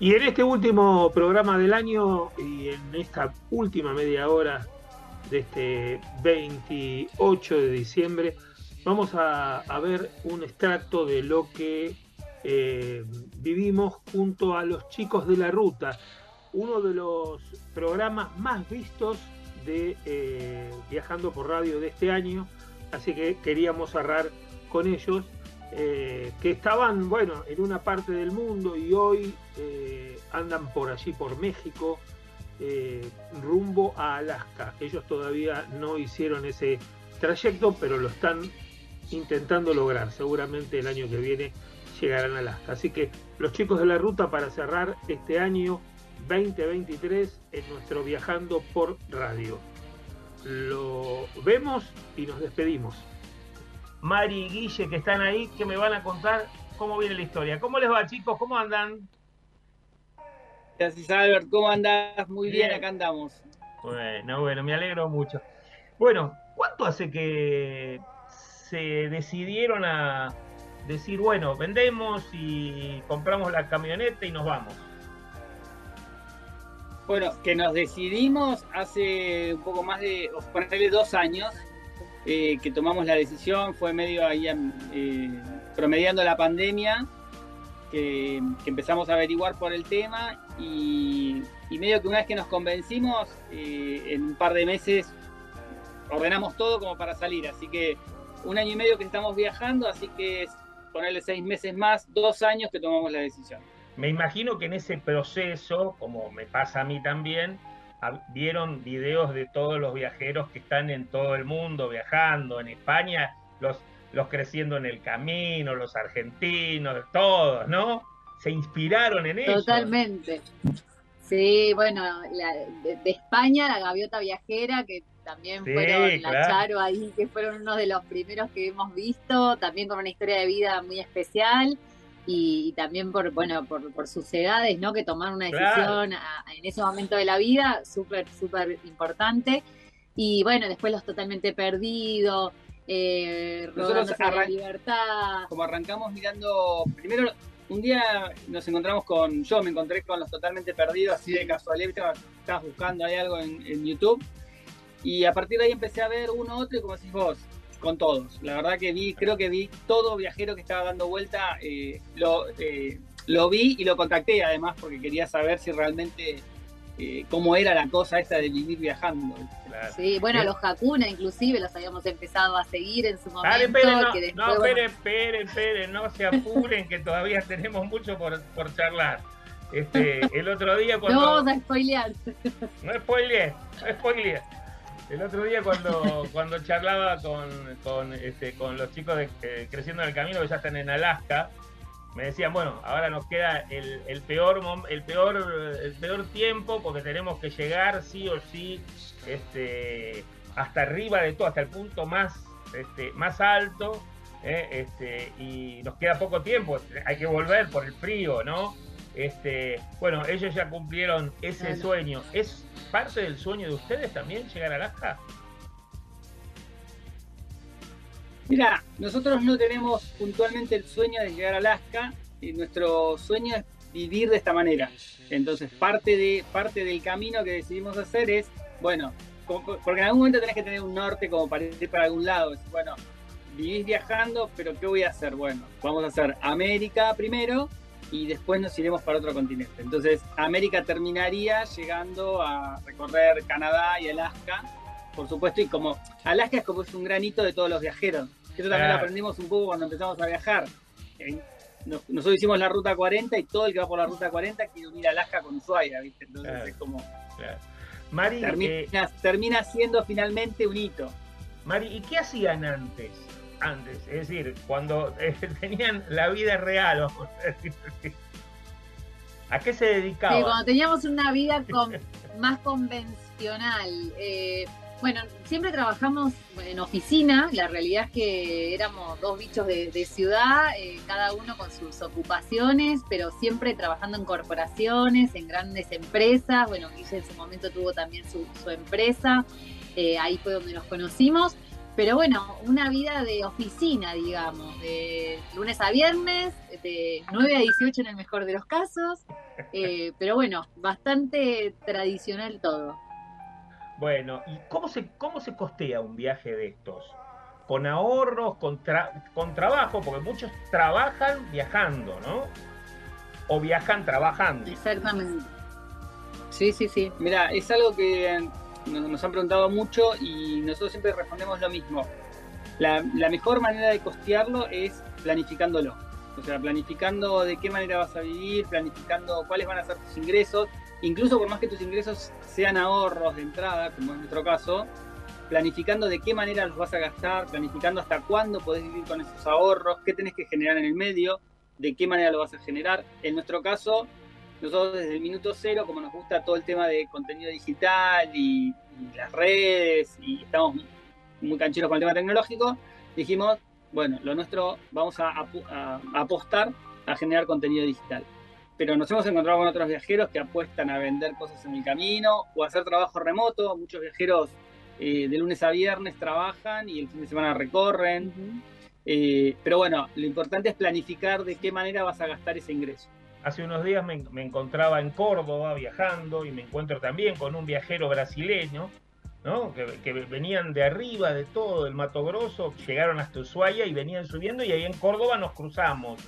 Y en este último programa del año y en esta última media hora de este 28 de diciembre, vamos a, ver un extracto de lo que eh, vivimos junto a los chicos de la ruta, uno de los programas más vistos de eh, Viajando por Radio de este año, así que queríamos cerrar con ellos eh, que estaban, bueno, en una parte del mundo y hoy eh, andan por allí, por México, eh, rumbo a Alaska. Ellos todavía no hicieron ese trayecto, pero lo están intentando lograr. Seguramente el año que viene llegarán a Alaska. Así que los chicos de la ruta para cerrar este año 2023 en nuestro Viajando por Radio. Lo vemos y nos despedimos. Mari y Guille que están ahí, que me van a contar cómo viene la historia. ¿Cómo les va, chicos? ¿Cómo andan? Gracias, Albert. ¿Cómo andás? Muy bien, acá andamos. Bueno, bueno, me alegro mucho. Bueno, ¿cuánto hace que se decidieron a decir, bueno, vendemos y compramos la camioneta y nos vamos? Bueno, que nos decidimos hace un poco más de, ponerle dos años, eh, que tomamos la decisión, fue medio ahí eh, promediando la pandemia, que, empezamos a averiguar por el tema y, medio que una vez que nos convencimos, eh, en un par de meses ordenamos todo como para salir, así que un año y medio que estamos viajando, así que es ponerle seis meses más, dos años que tomamos la decisión. Me imagino que en ese proceso, como me pasa a mí también, vieron videos de todos los viajeros que están en todo el mundo viajando, en España, los, los creciendo en el camino, los argentinos, todos, ¿no? Se inspiraron en eso. Totalmente. Sí, bueno, de, España, la gaviota viajera, que también fueron la Charo ahí, que fueron uno de los primeros que hemos visto, también con una historia de vida muy especial y, también por, bueno, por, por, sus edades, ¿no? Que tomaron una decisión en ese momento de la vida, súper, súper importante. Y bueno, después los totalmente perdidos, eh, Nosotros la libertad. Como arrancamos mirando, primero un día nos encontramos con, yo me encontré con los totalmente perdidos, así de casualidad, estabas buscando ahí algo en, YouTube, y a partir de ahí empecé a ver uno otro y como decís vos, con todos. La verdad que vi, creo que vi todo viajero que estaba dando vuelta, eh, lo, eh, lo vi y lo contacté además porque quería saber si realmente eh, cómo era la cosa esta de vivir viajando. Sí, bueno, los Hakuna inclusive los habíamos empezado a seguir en su momento. Dale, no, esperen, esperen, esperen, no se apuren que todavía tenemos mucho por, por charlar. Este, el otro día cuando... No vamos a spoilear. No spoileé, no spoileé. El otro día cuando, cuando charlaba con, con, este, con los chicos de eh, Creciendo en el Camino, que ya están en Alaska, me decían, bueno, ahora nos queda el, el, peor el peor el peor tiempo porque tenemos que llegar sí o sí este, hasta arriba de todo, hasta el punto más este, más alto, eh, este, y nos queda poco tiempo, hay que volver por el frío, ¿no? Este, bueno, ellos ya cumplieron ese sueño. ¿Es parte del sueño de ustedes también llegar a Alaska? Mira, nosotros no tenemos puntualmente el sueño de llegar a Alaska, y nuestro sueño es vivir de esta manera. Entonces, parte, de, parte del camino que decidimos hacer es, bueno, porque en algún momento tenés que tener un norte como para ir para algún lado. bueno, vivís viajando, pero ¿qué voy a hacer? Bueno, vamos a hacer América primero y después nos iremos para otro continente. Entonces, América terminaría llegando a recorrer Canadá y Alaska, por supuesto, y como Alaska es como es un granito de todos los viajeros. Eso también lo aprendimos un poco cuando empezamos a viajar. Nosotros hicimos la ruta 40 y todo el que va por la ruta 40 quiere unir Alaska con Ushuaia, ¿viste? Entonces es como. Mari, termina, eh, termina siendo finalmente un hito. Mari, ¿y qué hacían antes? Antes, es decir, cuando eh, tenían la vida real, ¿A qué se dedicaban? Cuando teníamos una vida más convencional. Eh, bueno, siempre trabajamos en oficina, la realidad es que éramos dos bichos de, ciudad, eh, cada uno con sus ocupaciones, pero siempre trabajando en corporaciones, en grandes empresas. Bueno, Guille en su momento tuvo también su, empresa, eh, ahí fue donde nos conocimos. Pero bueno, una vida de oficina, digamos, de lunes a viernes, de 9 a 18 en el mejor de los casos, eh, pero bueno, bastante tradicional todo. Bueno, ¿y cómo se, cómo se costea un viaje de estos? ¿Con ahorros, con, con trabajo? Porque muchos trabajan viajando, ¿no? O viajan trabajando. Exactamente. Sí, sí, sí. Mira, es algo que nos, han preguntado mucho y nosotros siempre respondemos lo mismo. La, mejor manera de costearlo es planificándolo. O sea, planificando de qué manera vas a vivir, planificando cuáles van a ser tus ingresos incluso por más que tus ingresos sean ahorros de entrada, como en nuestro caso, planificando de qué manera los vas a gastar, planificando hasta cuándo podés vivir con esos ahorros, qué tenés que generar en el medio, de qué manera lo vas a generar. En nuestro caso, nosotros desde el minuto cero, como nos gusta todo el tema de contenido digital y, las redes, y estamos muy cancheros con el tema tecnológico, dijimos, bueno, lo nuestro vamos a apostar a generar contenido digital pero nos hemos encontrado con otros viajeros que apuestan a vender cosas en el camino o a hacer trabajo remoto. Muchos viajeros eh, de lunes a viernes trabajan y el fin de semana recorren. Eh, pero bueno, lo importante es planificar de qué manera vas a gastar ese ingreso. Hace unos días me, encontraba en Córdoba viajando y me encuentro también con un viajero brasileño, ¿no? que, que, venían de arriba de todo el Mato Grosso, llegaron hasta Ushuaia y venían subiendo y ahí en Córdoba nos cruzamos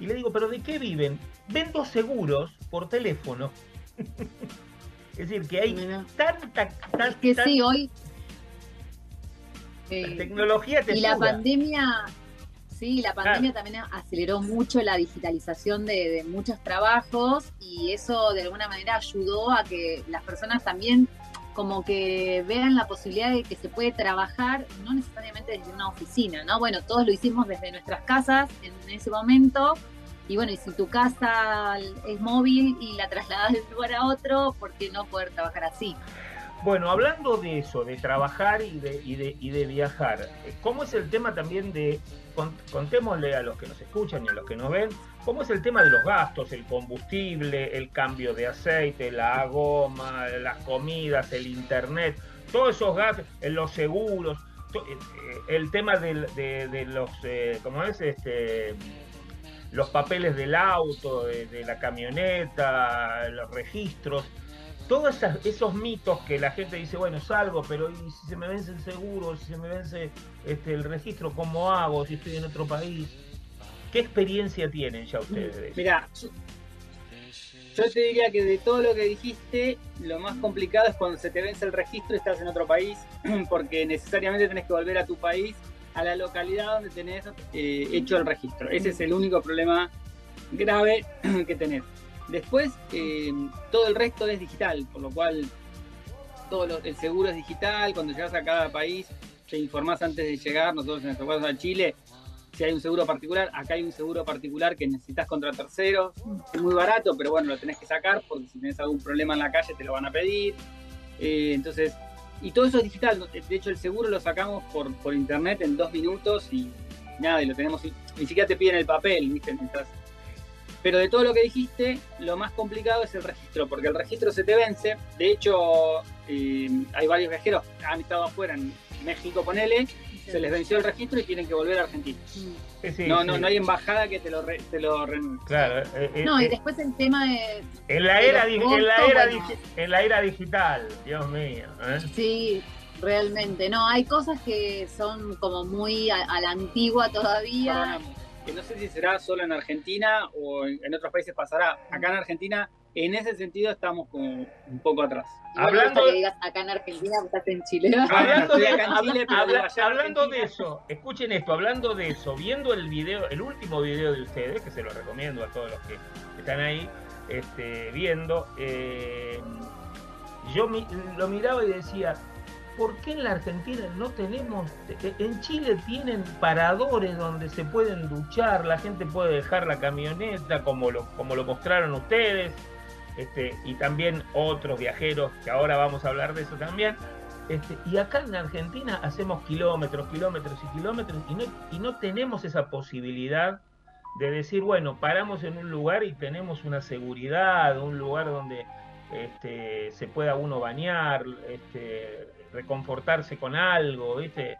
y le digo, ¿pero de qué viven? Vendo seguros por teléfono. es decir, que hay tanta, que sí, hoy. la tecnología te Y la pandemia, sí, la pandemia también aceleró mucho la digitalización de, de muchos trabajos y eso de alguna manera ayudó a que las personas también como que vean la posibilidad de que se puede trabajar, no necesariamente desde una oficina, ¿no? Bueno, todos lo hicimos desde nuestras casas en ese momento, y bueno, y si tu casa es móvil y la trasladas de un lugar a otro, ¿por qué no poder trabajar así? Bueno, hablando de eso, de trabajar y de, y de, y de viajar, eh, ¿cómo es el tema también de, contémosle a los que nos escuchan y a los que nos ven, cómo es el tema de los gastos, el combustible, el cambio de aceite, la goma, las comidas, el internet, todos esos gastos, eh, los seguros, eh, el tema de, de los, ¿cómo es? Este, los papeles del auto, de, la camioneta, los registros, todos esos mitos que la gente dice, bueno, salgo, pero si se me vence el seguro, si se me vence este, el registro, cómo hago si estoy en otro país? ¿Qué experiencia tienen ya ustedes? Mira, yo te diría que de todo lo que dijiste, lo más complicado es cuando se te vence el registro y estás en otro país, porque necesariamente tenés que volver a tu país a la localidad donde tenés eh, hecho el registro. Ese es el único problema grave que tenés. Después, eh, todo el resto es digital, por lo cual todo el seguro es digital. Cuando llegas a cada país, te informás antes de llegar. Nosotros, en nuestro caso, a Chile, si hay un seguro particular, acá hay un seguro particular que necesitas contra terceros. Es muy barato, pero bueno, lo tenés que sacar porque si tenés algún problema en la calle te lo van a pedir. Eh, entonces, y todo eso es digital. De hecho, el seguro lo sacamos por, por internet en dos minutos y nada, y lo tenemos. Ni siquiera te piden el papel, ¿viste? Pero de todo lo que dijiste, lo más complicado es el registro, porque el registro se te vence. De hecho, eh, hay varios viajeros que han estado afuera en México, ponele, se les venció el registro y tienen que volver a Argentina. no, no, no hay embajada que te lo, te lo renuncie. Claro. Eh, eh, no, y después el tema de. En la, era, en, la era en la era digital, Dios mío. Sí, realmente. No, hay cosas que son como muy a, la antigua todavía. Que no sé si será solo en Argentina o en otros países pasará. Acá en Argentina en ese sentido estamos como un poco atrás. hablando de digas acá en Argentina, estás en Chile. Hablando, de, hablando de eso, escuchen esto, hablando de eso, viendo el video, el último video de ustedes, que se lo recomiendo a todos los que están ahí este, viendo, eh, yo lo miraba y decía, ¿por qué en la Argentina no tenemos, en Chile tienen paradores donde se pueden duchar, la gente puede dejar la camioneta como lo, como lo mostraron ustedes? Este, y también otros viajeros, que ahora vamos a hablar de eso también. Este, y acá en Argentina hacemos kilómetros, kilómetros y kilómetros y no, y no tenemos esa posibilidad de decir, bueno, paramos en un lugar y tenemos una seguridad, un lugar donde este, se pueda uno bañar, este, reconfortarse con algo, ¿viste?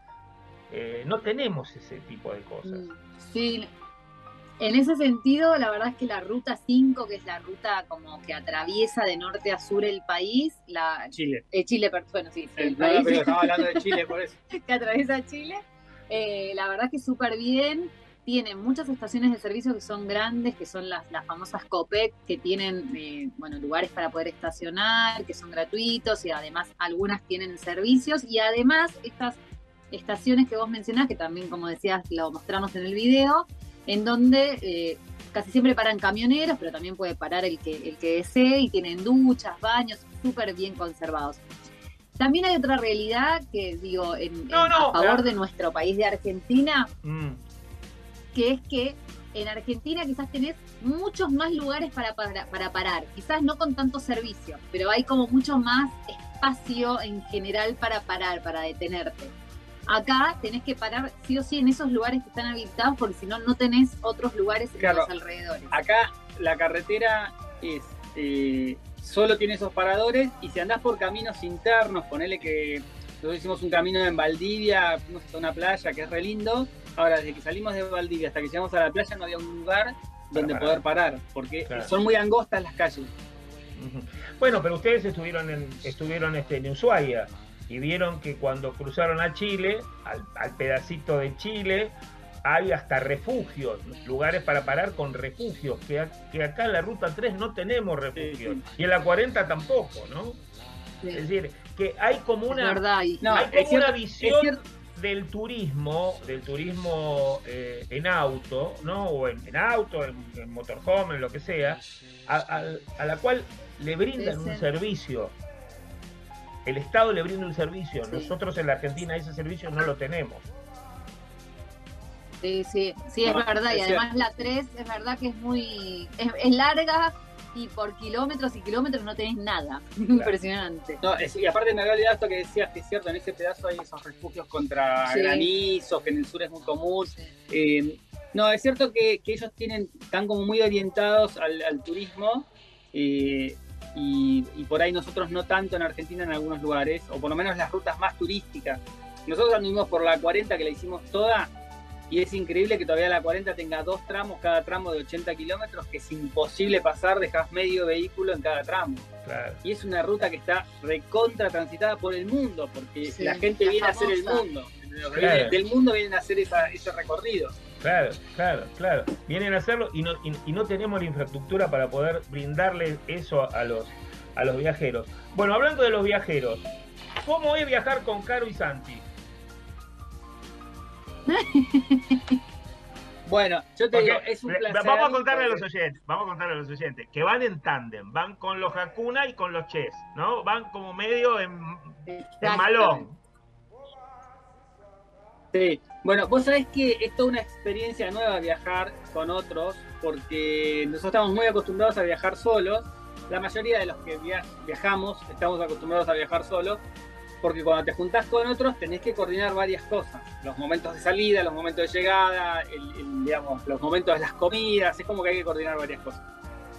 Eh, no tenemos ese tipo de cosas. Mm, sí, en ese sentido, la verdad es que la ruta 5, que es la ruta como que atraviesa de norte a sur el país, la Chile. Eh, Chile, bueno, sí, el, país. Pero estaba hablando de Chile por eso. que atraviesa Chile. Eh, la verdad es que súper bien. Tiene muchas estaciones de servicio que son grandes, que son las, las famosas COPEC, que tienen eh, bueno, lugares para poder estacionar, que son gratuitos y además algunas tienen servicios. Y además estas estaciones que vos mencionás, que también como decías lo mostramos en el video, en donde eh, casi siempre paran camioneros, pero también puede parar el que, el que desee y tienen duchas, baños súper bien conservados. También hay otra realidad que digo en, a favor de nuestro país de Argentina, mm. Que es que en Argentina quizás tenés muchos más lugares para, para, para, parar, quizás no con tanto servicio, pero hay como mucho más espacio en general para parar, para detenerte. Acá tenés que parar sí o sí en esos lugares que están habilitados porque si no, no tenés otros lugares en los alrededores. Acá la carretera es eh, solo tiene esos paradores y si andás por caminos internos, ponele que nosotros hicimos un camino en Valdivia, fuimos hasta una playa que es re lindo. Ahora, desde que salimos de Valdivia hasta que llegamos a la playa no había un lugar donde poder parar, porque son muy angostas las calles. Bueno, pero ustedes estuvieron en, estuvieron este, en Ushuaia y vieron que cuando cruzaron a Chile, al, pedacito de Chile, hay hasta refugios, lugares para parar con refugios, que, que acá en la ruta 3 no tenemos refugios, y en la 40 tampoco, ¿no? Es decir, que hay como una, hay como una visión del turismo, del turismo eh, en auto, ¿no? O en, auto, en, motorhome, en lo que sea, a, la cual le brindan un servicio. El Estado le brinda un servicio. Nosotros en la Argentina ese servicio no lo tenemos. Sí, sí, sí, es verdad. Y además la 3 es verdad que es muy. es larga, y por kilómetros y kilómetros no tenés nada. Impresionante. No, y aparte me había olvidado esto que decías, que es cierto, en ese pedazo hay esos refugios contra granizos, que en el sur es muy común. Eh, no, es cierto que, ellos tienen, están como muy orientados al, turismo eh, y, por ahí nosotros no tanto en Argentina en algunos lugares, o por lo menos las rutas más turísticas. Nosotros anduvimos por la 40 que la hicimos toda y es increíble que todavía la 40 tenga dos tramos, cada tramo de 80 kilómetros, que es imposible pasar, dejas medio vehículo en cada tramo. Y es una ruta que está recontra transitada por el mundo, porque la gente viene a hacer el mundo. Del mundo vienen a hacer ese recorrido. Claro, claro, claro. Vienen a hacerlo y no, y, no tenemos la infraestructura para poder brindarle eso a los, a los viajeros. Bueno, hablando de los viajeros, ¿cómo es viajar con Caro y Santi? bueno, yo te digo, es un placer. Vamos a contarle a los oyentes, vamos a contarle a los oyentes, que van en tándem, van con los Hakuna y con los Ches, ¿no? Van como medio en, malón. Sí, bueno, vos sabés que es toda una experiencia nueva viajar con otros, porque nosotros estamos muy acostumbrados a viajar solos. La mayoría de los que viajamos estamos acostumbrados a viajar solos, porque cuando te juntás con otros tenés que coordinar varias cosas, los momentos de salida, los momentos de llegada, digamos, los momentos de las comidas, es como que hay que coordinar varias cosas.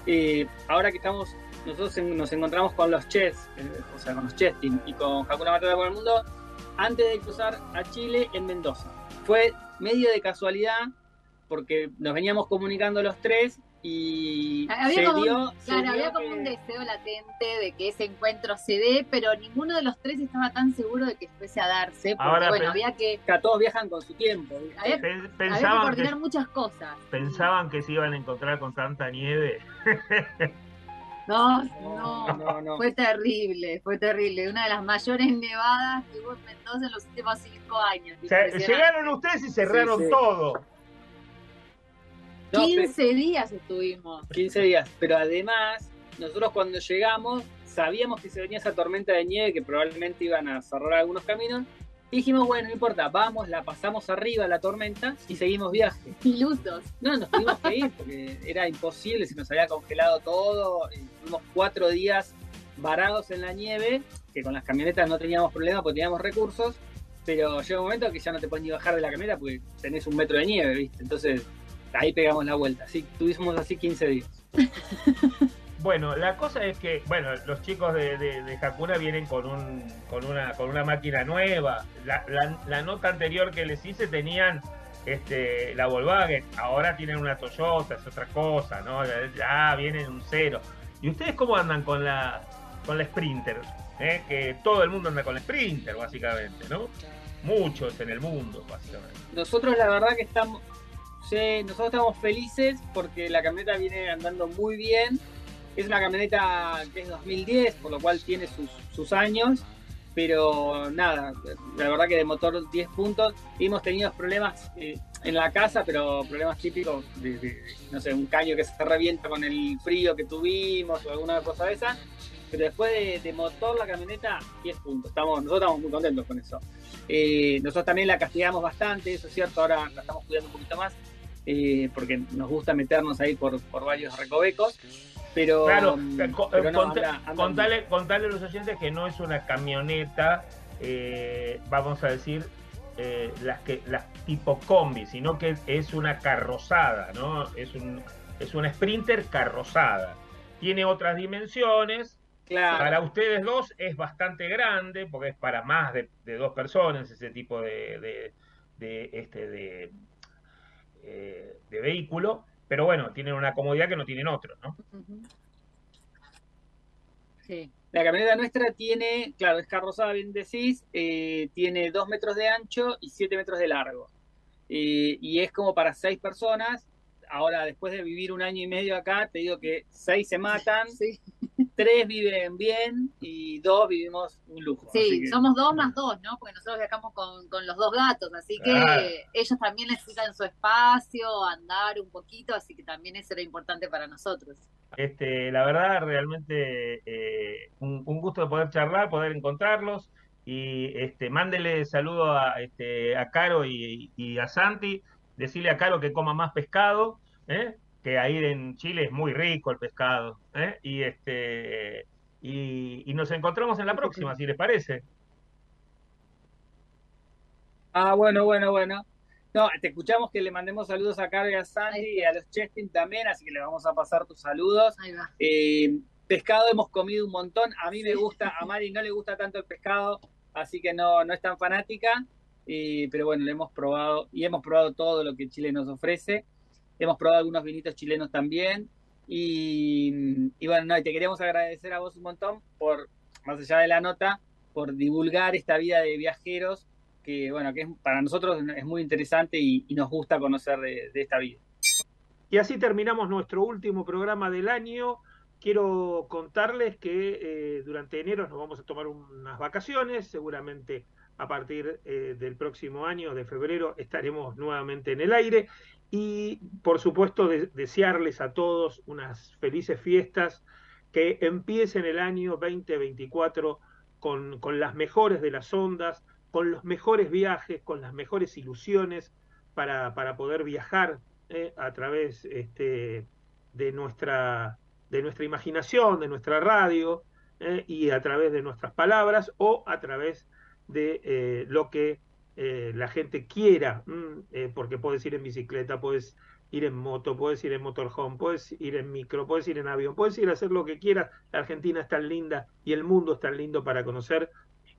Eh, ahora que estamos, nosotros nos encontramos con los Chess, eh, o sea, con los Chess y con Hakuna Matata por el Mundo, antes de cruzar a Chile en Mendoza. Fue medio de casualidad, porque nos veníamos comunicando los tres y había como, un, claro, había como un deseo latente de que ese encuentro se dé, pero ninguno de los tres estaba tan seguro de que fuese a darse, porque bueno, había que... todos viajan con su tiempo. Había, pensaban que coordinar muchas cosas. Pensaban que se iban a encontrar con tanta nieve. No, no, no, fue terrible, fue terrible. Una de las mayores nevadas que hubo en Mendoza en los últimos cinco años. llegaron ustedes y cerraron todo. 15 días estuvimos. 15 días, pero además, nosotros cuando llegamos sabíamos que se venía esa tormenta de nieve que probablemente iban a cerrar algunos caminos. Y dijimos, bueno, no importa, vamos, la pasamos arriba la tormenta y seguimos viaje. Ilusos. No, nos tuvimos que ir porque era imposible, se nos había congelado todo. Tuvimos cuatro días varados en la nieve, que con las camionetas no teníamos problema porque teníamos recursos, pero llega un momento que ya no te puedes ni bajar de la camioneta porque tenés un metro de nieve, ¿viste? Entonces ahí pegamos la vuelta. Así, tuvimos así 15 días. Bueno, la cosa es que, bueno, los chicos de, de, Hakuna vienen con un, con una, con una máquina nueva. La, nota anterior que les hice tenían este, la Volkswagen, ahora tienen una Toyota, es otra cosa, ¿no? Ya vienen un cero. ¿Y ustedes cómo andan con la, con la Sprinter? ¿Eh? Que todo el mundo anda con la Sprinter, básicamente, ¿no? Muchos en el mundo, básicamente. Nosotros la verdad que estamos, Nosotros estamos felices porque la camioneta viene andando muy bien. Es una camioneta que es 2010, por lo cual tiene sus, años, pero nada, la verdad que de motor 10 puntos. Hemos tenido problemas eh, en la casa, pero problemas típicos de, no sé, un caño que se revienta con el frío que tuvimos o alguna cosa de esa. Pero después de, motor, la camioneta, 10 puntos. Estamos, nosotros estamos muy contentos con eso. Eh, nosotros también la castigamos bastante, eso es cierto, ahora la estamos cuidando un poquito más eh, porque nos gusta meternos ahí por, varios recovecos. Pero, claro, mm, eh, contale, a los oyentes que no es una camioneta, eh, vamos a decir, las que las tipo combi, sino que es una carrozada, ¿no? Es un es una Sprinter carrozada. Tiene otras dimensiones. Para ustedes dos es bastante grande, porque es para más de, dos personas ese tipo de, de este, de, eh, de vehículo, pero bueno, tienen una comodidad que no tienen otros, ¿no? Sí. La camioneta nuestra tiene, claro, es carrozada, bien decís, eh, tiene 2 metros de ancho y 7 metros de largo. Eh, y es como para 6 personas. Ahora, después de vivir un año y medio acá, te digo que 6 se matan. Tres viven bien y dos vivimos un lujo. Sí, somos dos más dos, ¿no? Porque nosotros viajamos con, los dos gatos, así que ellos también necesitan su espacio, andar un poquito, así que también eso era importante para nosotros. Este, la verdad, realmente eh, un, gusto de poder charlar, poder encontrarlos y este, mándele saludo a, este, a Caro y, y a Santi, decirle a Caro que coma más pescado, ¿eh? Que ahí en Chile es muy rico el pescado. ¿eh? Y, este, y, nos encontramos en la próxima, si les parece. Ah, bueno, bueno, bueno. No, te escuchamos que le mandemos saludos a Carga, a Sandy y a los Chestin también, así que le vamos a pasar tus saludos. Eh, pescado hemos comido un montón. A mí me gusta, a Mari no le gusta tanto el pescado, así que no, no es tan fanática. pero bueno, le hemos probado y hemos probado todo lo que Chile nos ofrece. Hemos probado algunos vinitos chilenos también. Y, bueno, no, te queríamos agradecer a vos un montón por, más allá de la nota, por divulgar esta vida de viajeros que, bueno, que es, para nosotros es muy interesante y, nos gusta conocer de, esta vida. Y así terminamos nuestro último programa del año. Quiero contarles que eh, durante enero nos vamos a tomar unas vacaciones, seguramente a partir eh, del próximo año, de febrero, estaremos nuevamente en el aire y por supuesto desearles a todos unas felices fiestas, que empiecen el año 2024 con, con las mejores de las ondas, con los mejores viajes, con las mejores ilusiones para, para poder viajar eh, a través este, de, nuestra, de nuestra imaginación, de nuestra radio eh, y a través de nuestras palabras o a través de eh, lo que eh, la gente quiera, mm, eh, porque puedes ir en bicicleta, puedes ir en moto, puedes ir en motorhome, puedes ir en micro, puedes ir en avión, puedes ir a hacer lo que quieras. La Argentina es tan linda y el mundo es tan lindo para conocer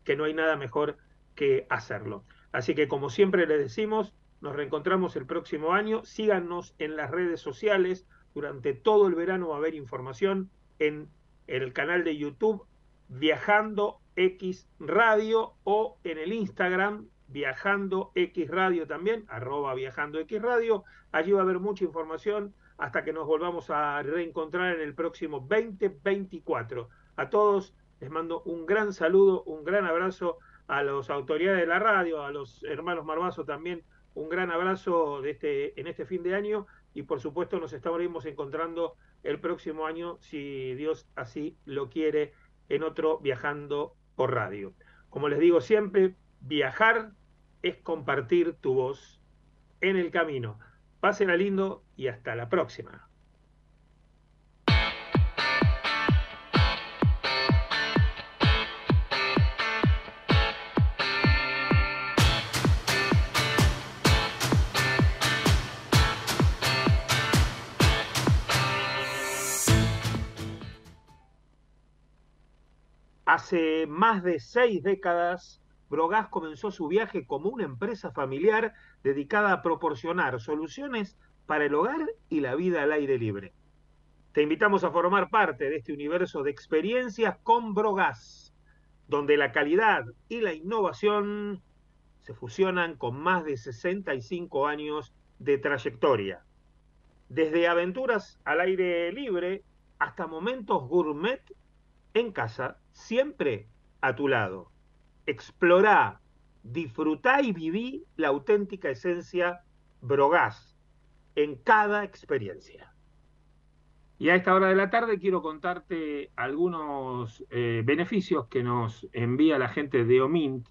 que no hay nada mejor que hacerlo. Así que como siempre les decimos, nos reencontramos el próximo año. Síganos en las redes sociales. Durante todo el verano va a haber información en el canal de YouTube Viajando X Radio o en el Instagram Viajando X Radio también, arroba Viajando X Radio. Allí va a haber mucha información hasta que nos volvamos a reencontrar en el próximo 2024. A todos les mando un gran saludo, un gran abrazo a las autoridades de la radio, a los hermanos Marbazo también, un gran abrazo de este, en este fin de año y por supuesto nos estaremos encontrando el próximo año, si Dios así lo quiere, en otro Viajando por Radio. Como les digo siempre, Viajar es compartir tu voz en el camino. Pásenla lindo y hasta la próxima. Hace más de seis décadas, Brogas comenzó su viaje como una empresa familiar dedicada a proporcionar soluciones para el hogar y la vida al aire libre. Te invitamos a formar parte de este universo de experiencias con Brogas, donde la calidad y la innovación se fusionan con más de 65 años de trayectoria. Desde aventuras al aire libre hasta momentos gourmet en casa, siempre a tu lado explorá, disfrutá y viví la auténtica esencia Brogas en cada experiencia. Y a esta hora de la tarde quiero contarte algunos eh, beneficios que nos envía la gente de Omint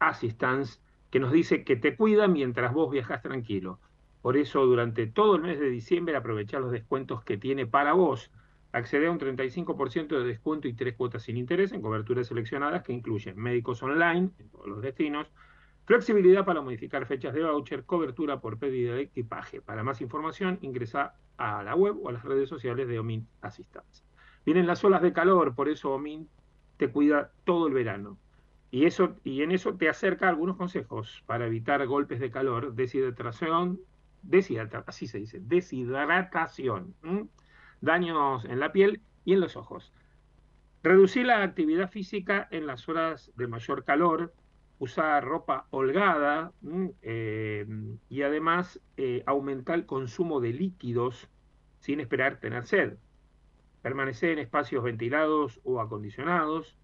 Assistance, que nos dice que te cuida mientras vos viajas tranquilo. Por eso durante todo el mes de diciembre aprovechá los descuentos que tiene para vos accede a un 35% de descuento y tres cuotas sin interés en coberturas seleccionadas que incluyen médicos online en todos los destinos, flexibilidad para modificar fechas de voucher, cobertura por pérdida de equipaje. Para más información ingresa a la web o a las redes sociales de Omint Assistance. Vienen las olas de calor, por eso Omint te cuida todo el verano. Y, eso, y en eso te acerca algunos consejos para evitar golpes de calor, deshidratación, deshidratación deshidratación daños en la piel y en los ojos. Reducir la actividad física en las horas de mayor calor, usar ropa holgada eh, y además eh, aumentar el consumo de líquidos sin esperar tener sed. Permanecer en espacios ventilados o acondicionados.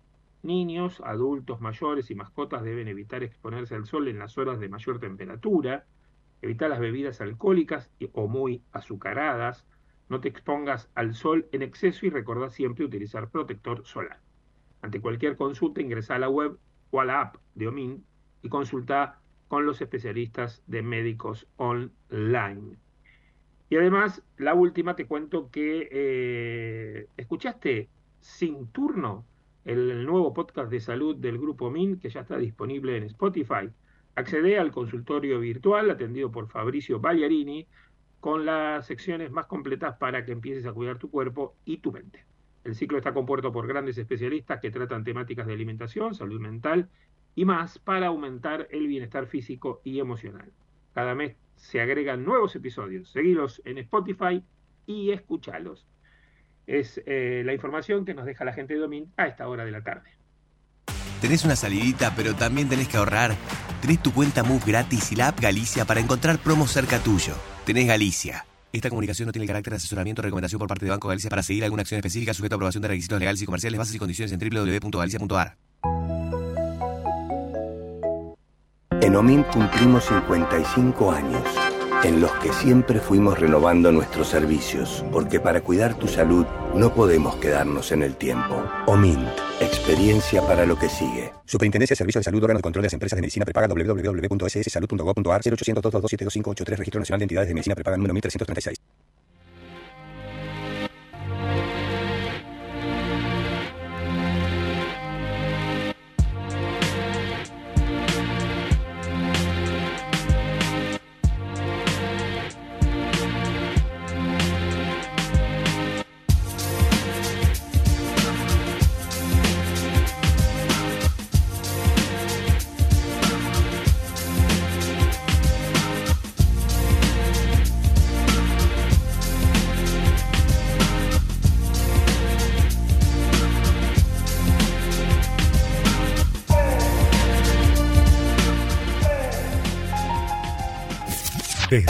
Niños, adultos, mayores y mascotas deben evitar exponerse al sol en las horas de mayor temperatura. Evitar las bebidas alcohólicas o muy azucaradas. No te expongas al sol en exceso y recordá siempre utilizar protector solar. Ante cualquier consulta ingresa a la web o a la app de OMIN y consulta con los especialistas de médicos online. Y además, la última te cuento que eh, escuchaste sin turno el nuevo podcast de salud del grupo MIN que ya está disponible en Spotify. Accede al consultorio virtual atendido por Fabricio Bagliarini con las secciones más completas para que empieces a cuidar tu cuerpo y tu mente. El ciclo está compuesto por grandes especialistas que tratan temáticas de alimentación, salud mental y más para aumentar el bienestar físico y emocional. Cada mes se agregan nuevos episodios. Seguilos en Spotify y escuchalos. Es eh, la información que nos deja la gente de Domin a esta hora de la tarde. ¿Tenés una salidita pero también tenés que ahorrar? Tenés tu cuenta Move gratis y la app Galicia para encontrar promos cerca tuyo. Tenés Galicia. Esta comunicación no tiene el carácter de asesoramiento o recomendación por parte de Banco Galicia para seguir alguna acción específica sujeta a aprobación de requisitos legales y comerciales, bases y condiciones en www.galicia.ar. En OMIN cumplimos 55 años, en los que siempre fuimos renovando nuestros servicios, porque para cuidar tu salud no podemos quedarnos en el tiempo. OMINT, experiencia para lo que sigue. Superintendencia de Servicios de Salud, órgano de control de las empresas de medicina prepaga www.sssalud.gov.ar 0800 222 Registro Nacional de Entidades de Medicina Prepaga número 1336.